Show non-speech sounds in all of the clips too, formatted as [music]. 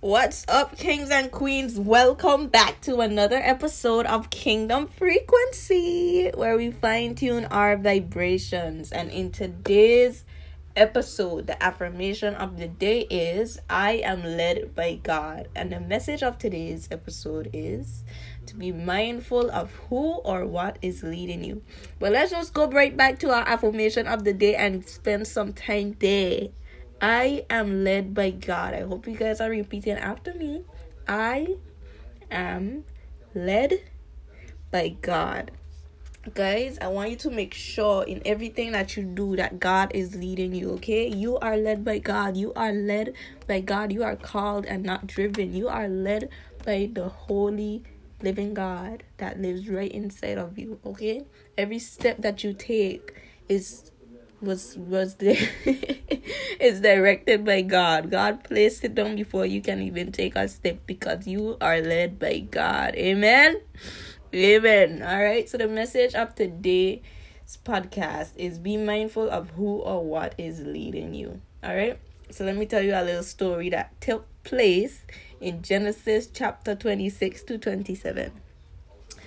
What's up, kings and queens? Welcome back to another episode of Kingdom Frequency, where we fine tune our vibrations. And in today's episode, the affirmation of the day is I am led by God. And the message of today's episode is to be mindful of who or what is leading you. But let's just go right back to our affirmation of the day and spend some time there. I am led by God. I hope you guys are repeating after me. I am led by God. Guys, I want you to make sure in everything that you do that God is leading you, okay? You are led by God. You are led by God. You are called and not driven. You are led by the Holy living God that lives right inside of you, okay? Every step that you take is was was there [laughs] is directed by God. God placed it down before you can even take a step because you are led by God. Amen. Amen. All right. So the message of today's podcast is be mindful of who or what is leading you. All right. So let me tell you a little story that took place in Genesis chapter 26 to 27.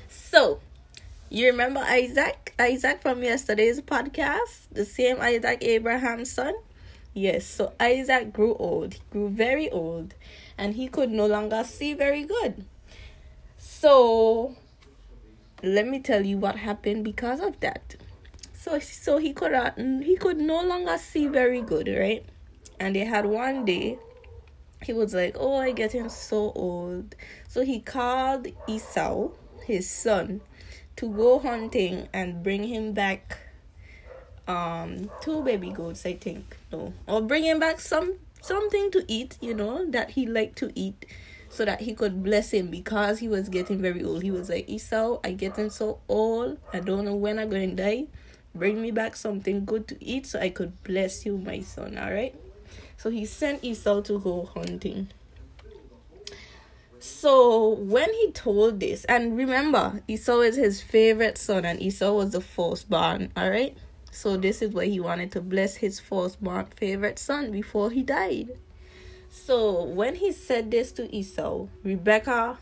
So, you remember Isaac? Isaac from yesterday's podcast? The same Isaac, Abraham's son? Yes, so Isaac grew old. He grew very old. And he could no longer see very good. So, let me tell you what happened because of that. So, so he could uh, he could no longer see very good, right? And they had one day he was like, Oh, I getting so old. So he called Esau, his son, to go hunting and bring him back um two baby goats, I think. No. Or bring him back some something to eat, you know, that he liked to eat so that he could bless him because he was getting very old. He was like, Esau, I getting so old. I don't know when I'm to die. Bring me back something good to eat so I could bless you, my son. All right. So he sent Esau to go hunting. So when he told this, and remember, Esau is his favorite son, and Esau was the firstborn, all right? So this is why he wanted to bless his firstborn favorite son before he died. So when he said this to Esau, Rebecca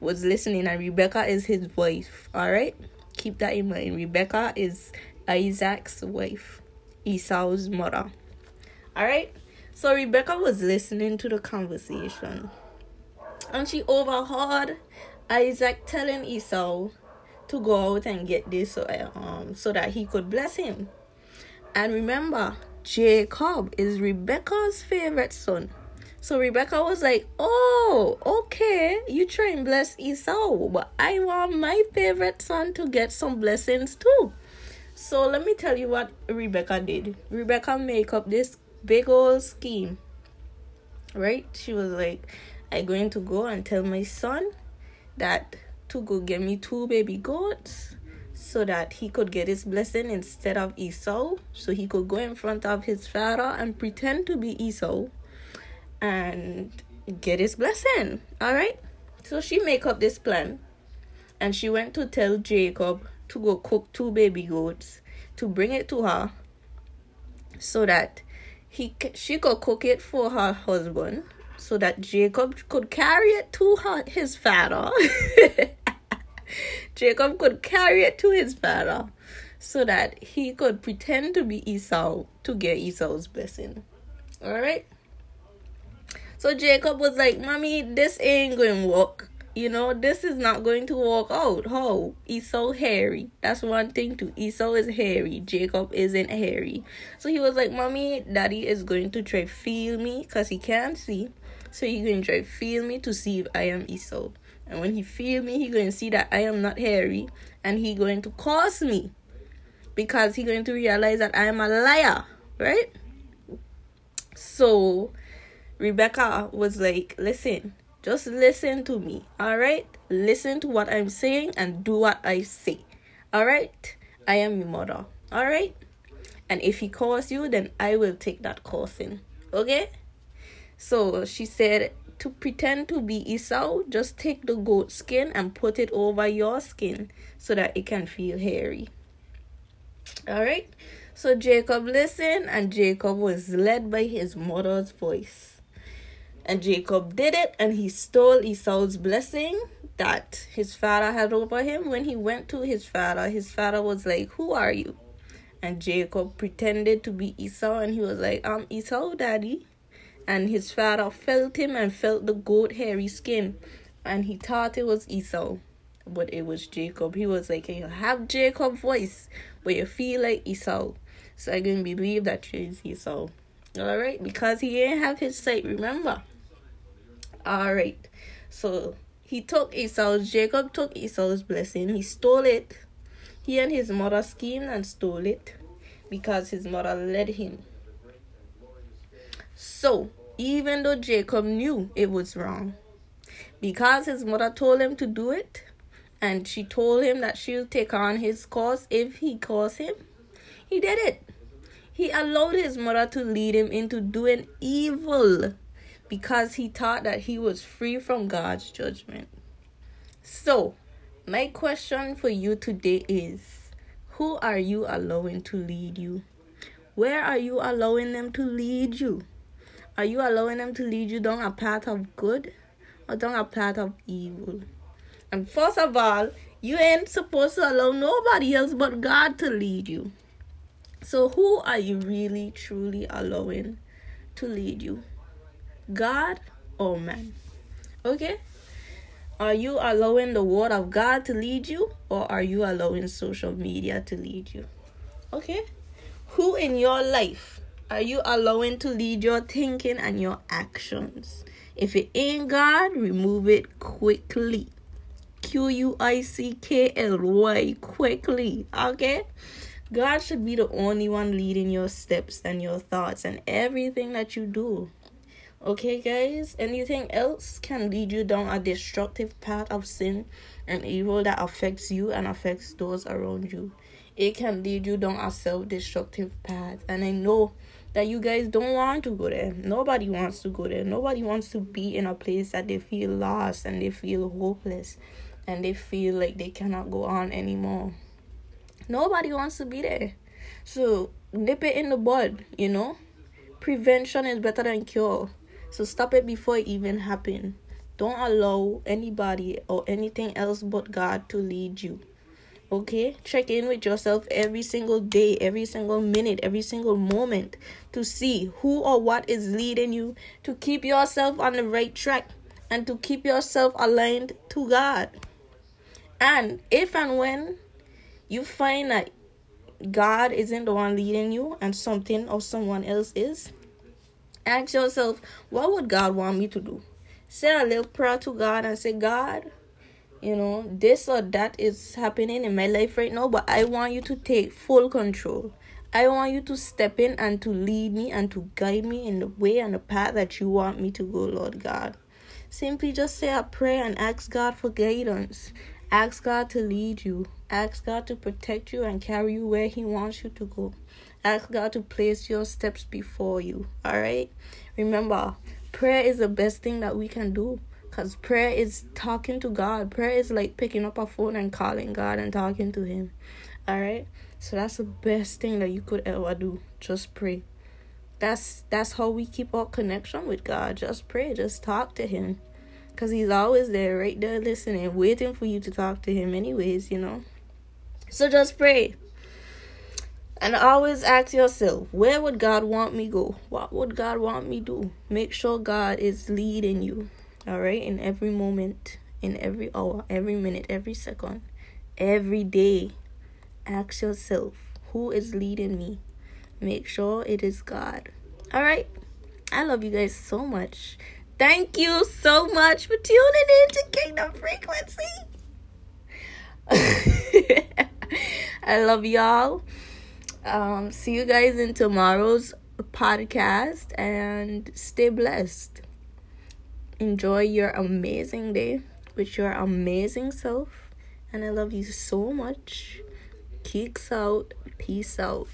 was listening, and Rebecca is his wife, all right? Keep that in mind. Rebecca is Isaac's wife, Esau's mother, all right? So Rebecca was listening to the conversation and she overheard Isaac telling Esau to go out and get this so, um, so that he could bless him. And remember, Jacob is Rebecca's favorite son. So Rebecca was like, Oh, okay, you try and bless Esau, but I want my favorite son to get some blessings too. So let me tell you what Rebecca did. Rebecca make up this big old scheme. Right? She was like, I'm going to go and tell my son that to go get me two baby goats so that he could get his blessing instead of Esau. So he could go in front of his father and pretend to be Esau and get his blessing. Alright? So she make up this plan and she went to tell Jacob to go cook two baby goats to bring it to her so that he she could cook it for her husband so that Jacob could carry it to her, his father. [laughs] Jacob could carry it to his father so that he could pretend to be Esau to get Esau's blessing. All right. So Jacob was like, "Mommy, this ain't going to work you know, this is not going to work out. How? Esau hairy. That's one thing too. Esau is hairy. Jacob isn't hairy. So he was like, Mommy, Daddy is going to try feel me because he can't see. So he's going to try feel me to see if I am Esau. And when he feel me, he going to see that I am not hairy. And he going to curse me. Because he going to realize that I am a liar. Right? So Rebecca was like, listen, just listen to me, all right? Listen to what I'm saying and do what I say, all right? I am your mother, all right? And if he calls you, then I will take that cursing, okay? So she said, to pretend to be Esau, just take the goat skin and put it over your skin so that it can feel hairy. All right. So Jacob listened, and Jacob was led by his mother's voice. And Jacob did it and he stole Esau's blessing that his father had over him. When he went to his father, his father was like, Who are you? And Jacob pretended to be Esau and he was like, I'm Esau, daddy. And his father felt him and felt the goat hairy skin. And he thought it was Esau, but it was Jacob. He was like, You have Jacob voice, but you feel like Esau. So I can believe that you is Esau. Alright, because he didn't have his sight, remember? Alright. So he took Esau's Jacob took Esau's blessing. He stole it. He and his mother schemed and stole it because his mother led him. So, even though Jacob knew it was wrong, because his mother told him to do it, and she told him that she'll take on his cause if he calls him, he did it. He allowed his mother to lead him into doing evil because he thought that he was free from God's judgment. So, my question for you today is Who are you allowing to lead you? Where are you allowing them to lead you? Are you allowing them to lead you down a path of good or down a path of evil? And first of all, you ain't supposed to allow nobody else but God to lead you. So, who are you really truly allowing to lead you? God or man. Okay? Are you allowing the word of God to lead you or are you allowing social media to lead you? Okay? Who in your life are you allowing to lead your thinking and your actions? If it ain't God, remove it quickly. Q U I C K L Y quickly. Okay? God should be the only one leading your steps and your thoughts and everything that you do. Okay, guys, anything else can lead you down a destructive path of sin and evil that affects you and affects those around you. It can lead you down a self destructive path, and I know that you guys don't want to go there. Nobody wants to go there. Nobody wants to be in a place that they feel lost and they feel hopeless and they feel like they cannot go on anymore. Nobody wants to be there. So nip it in the bud, you know? Prevention is better than cure. So stop it before it even happen. Don't allow anybody or anything else but God to lead you. Okay? Check in with yourself every single day, every single minute, every single moment to see who or what is leading you to keep yourself on the right track and to keep yourself aligned to God. And if and when you find that God isn't the one leading you and something or someone else is, Ask yourself, what would God want me to do? Say a little prayer to God and say, God, you know, this or that is happening in my life right now, but I want you to take full control. I want you to step in and to lead me and to guide me in the way and the path that you want me to go, Lord God. Simply just say a prayer and ask God for guidance. Ask God to lead you. Ask God to protect you and carry you where He wants you to go. Ask God to place your steps before you. All right? Remember, prayer is the best thing that we can do because prayer is talking to God. Prayer is like picking up a phone and calling God and talking to Him. All right? So that's the best thing that you could ever do. Just pray. That's that's how we keep our connection with God. Just pray, just talk to him. Cuz he's always there right there listening, waiting for you to talk to him anyways, you know. So just pray. And always ask yourself, where would God want me go? What would God want me do? Make sure God is leading you. All right, in every moment, in every hour, every minute, every second, every day. Ask yourself, who is leading me? Make sure it is God. All right. I love you guys so much. Thank you so much for tuning in to Kingdom Frequency. [laughs] I love y'all. Um, see you guys in tomorrow's podcast and stay blessed. Enjoy your amazing day with your amazing self. And I love you so much. Kicks out. Peace out.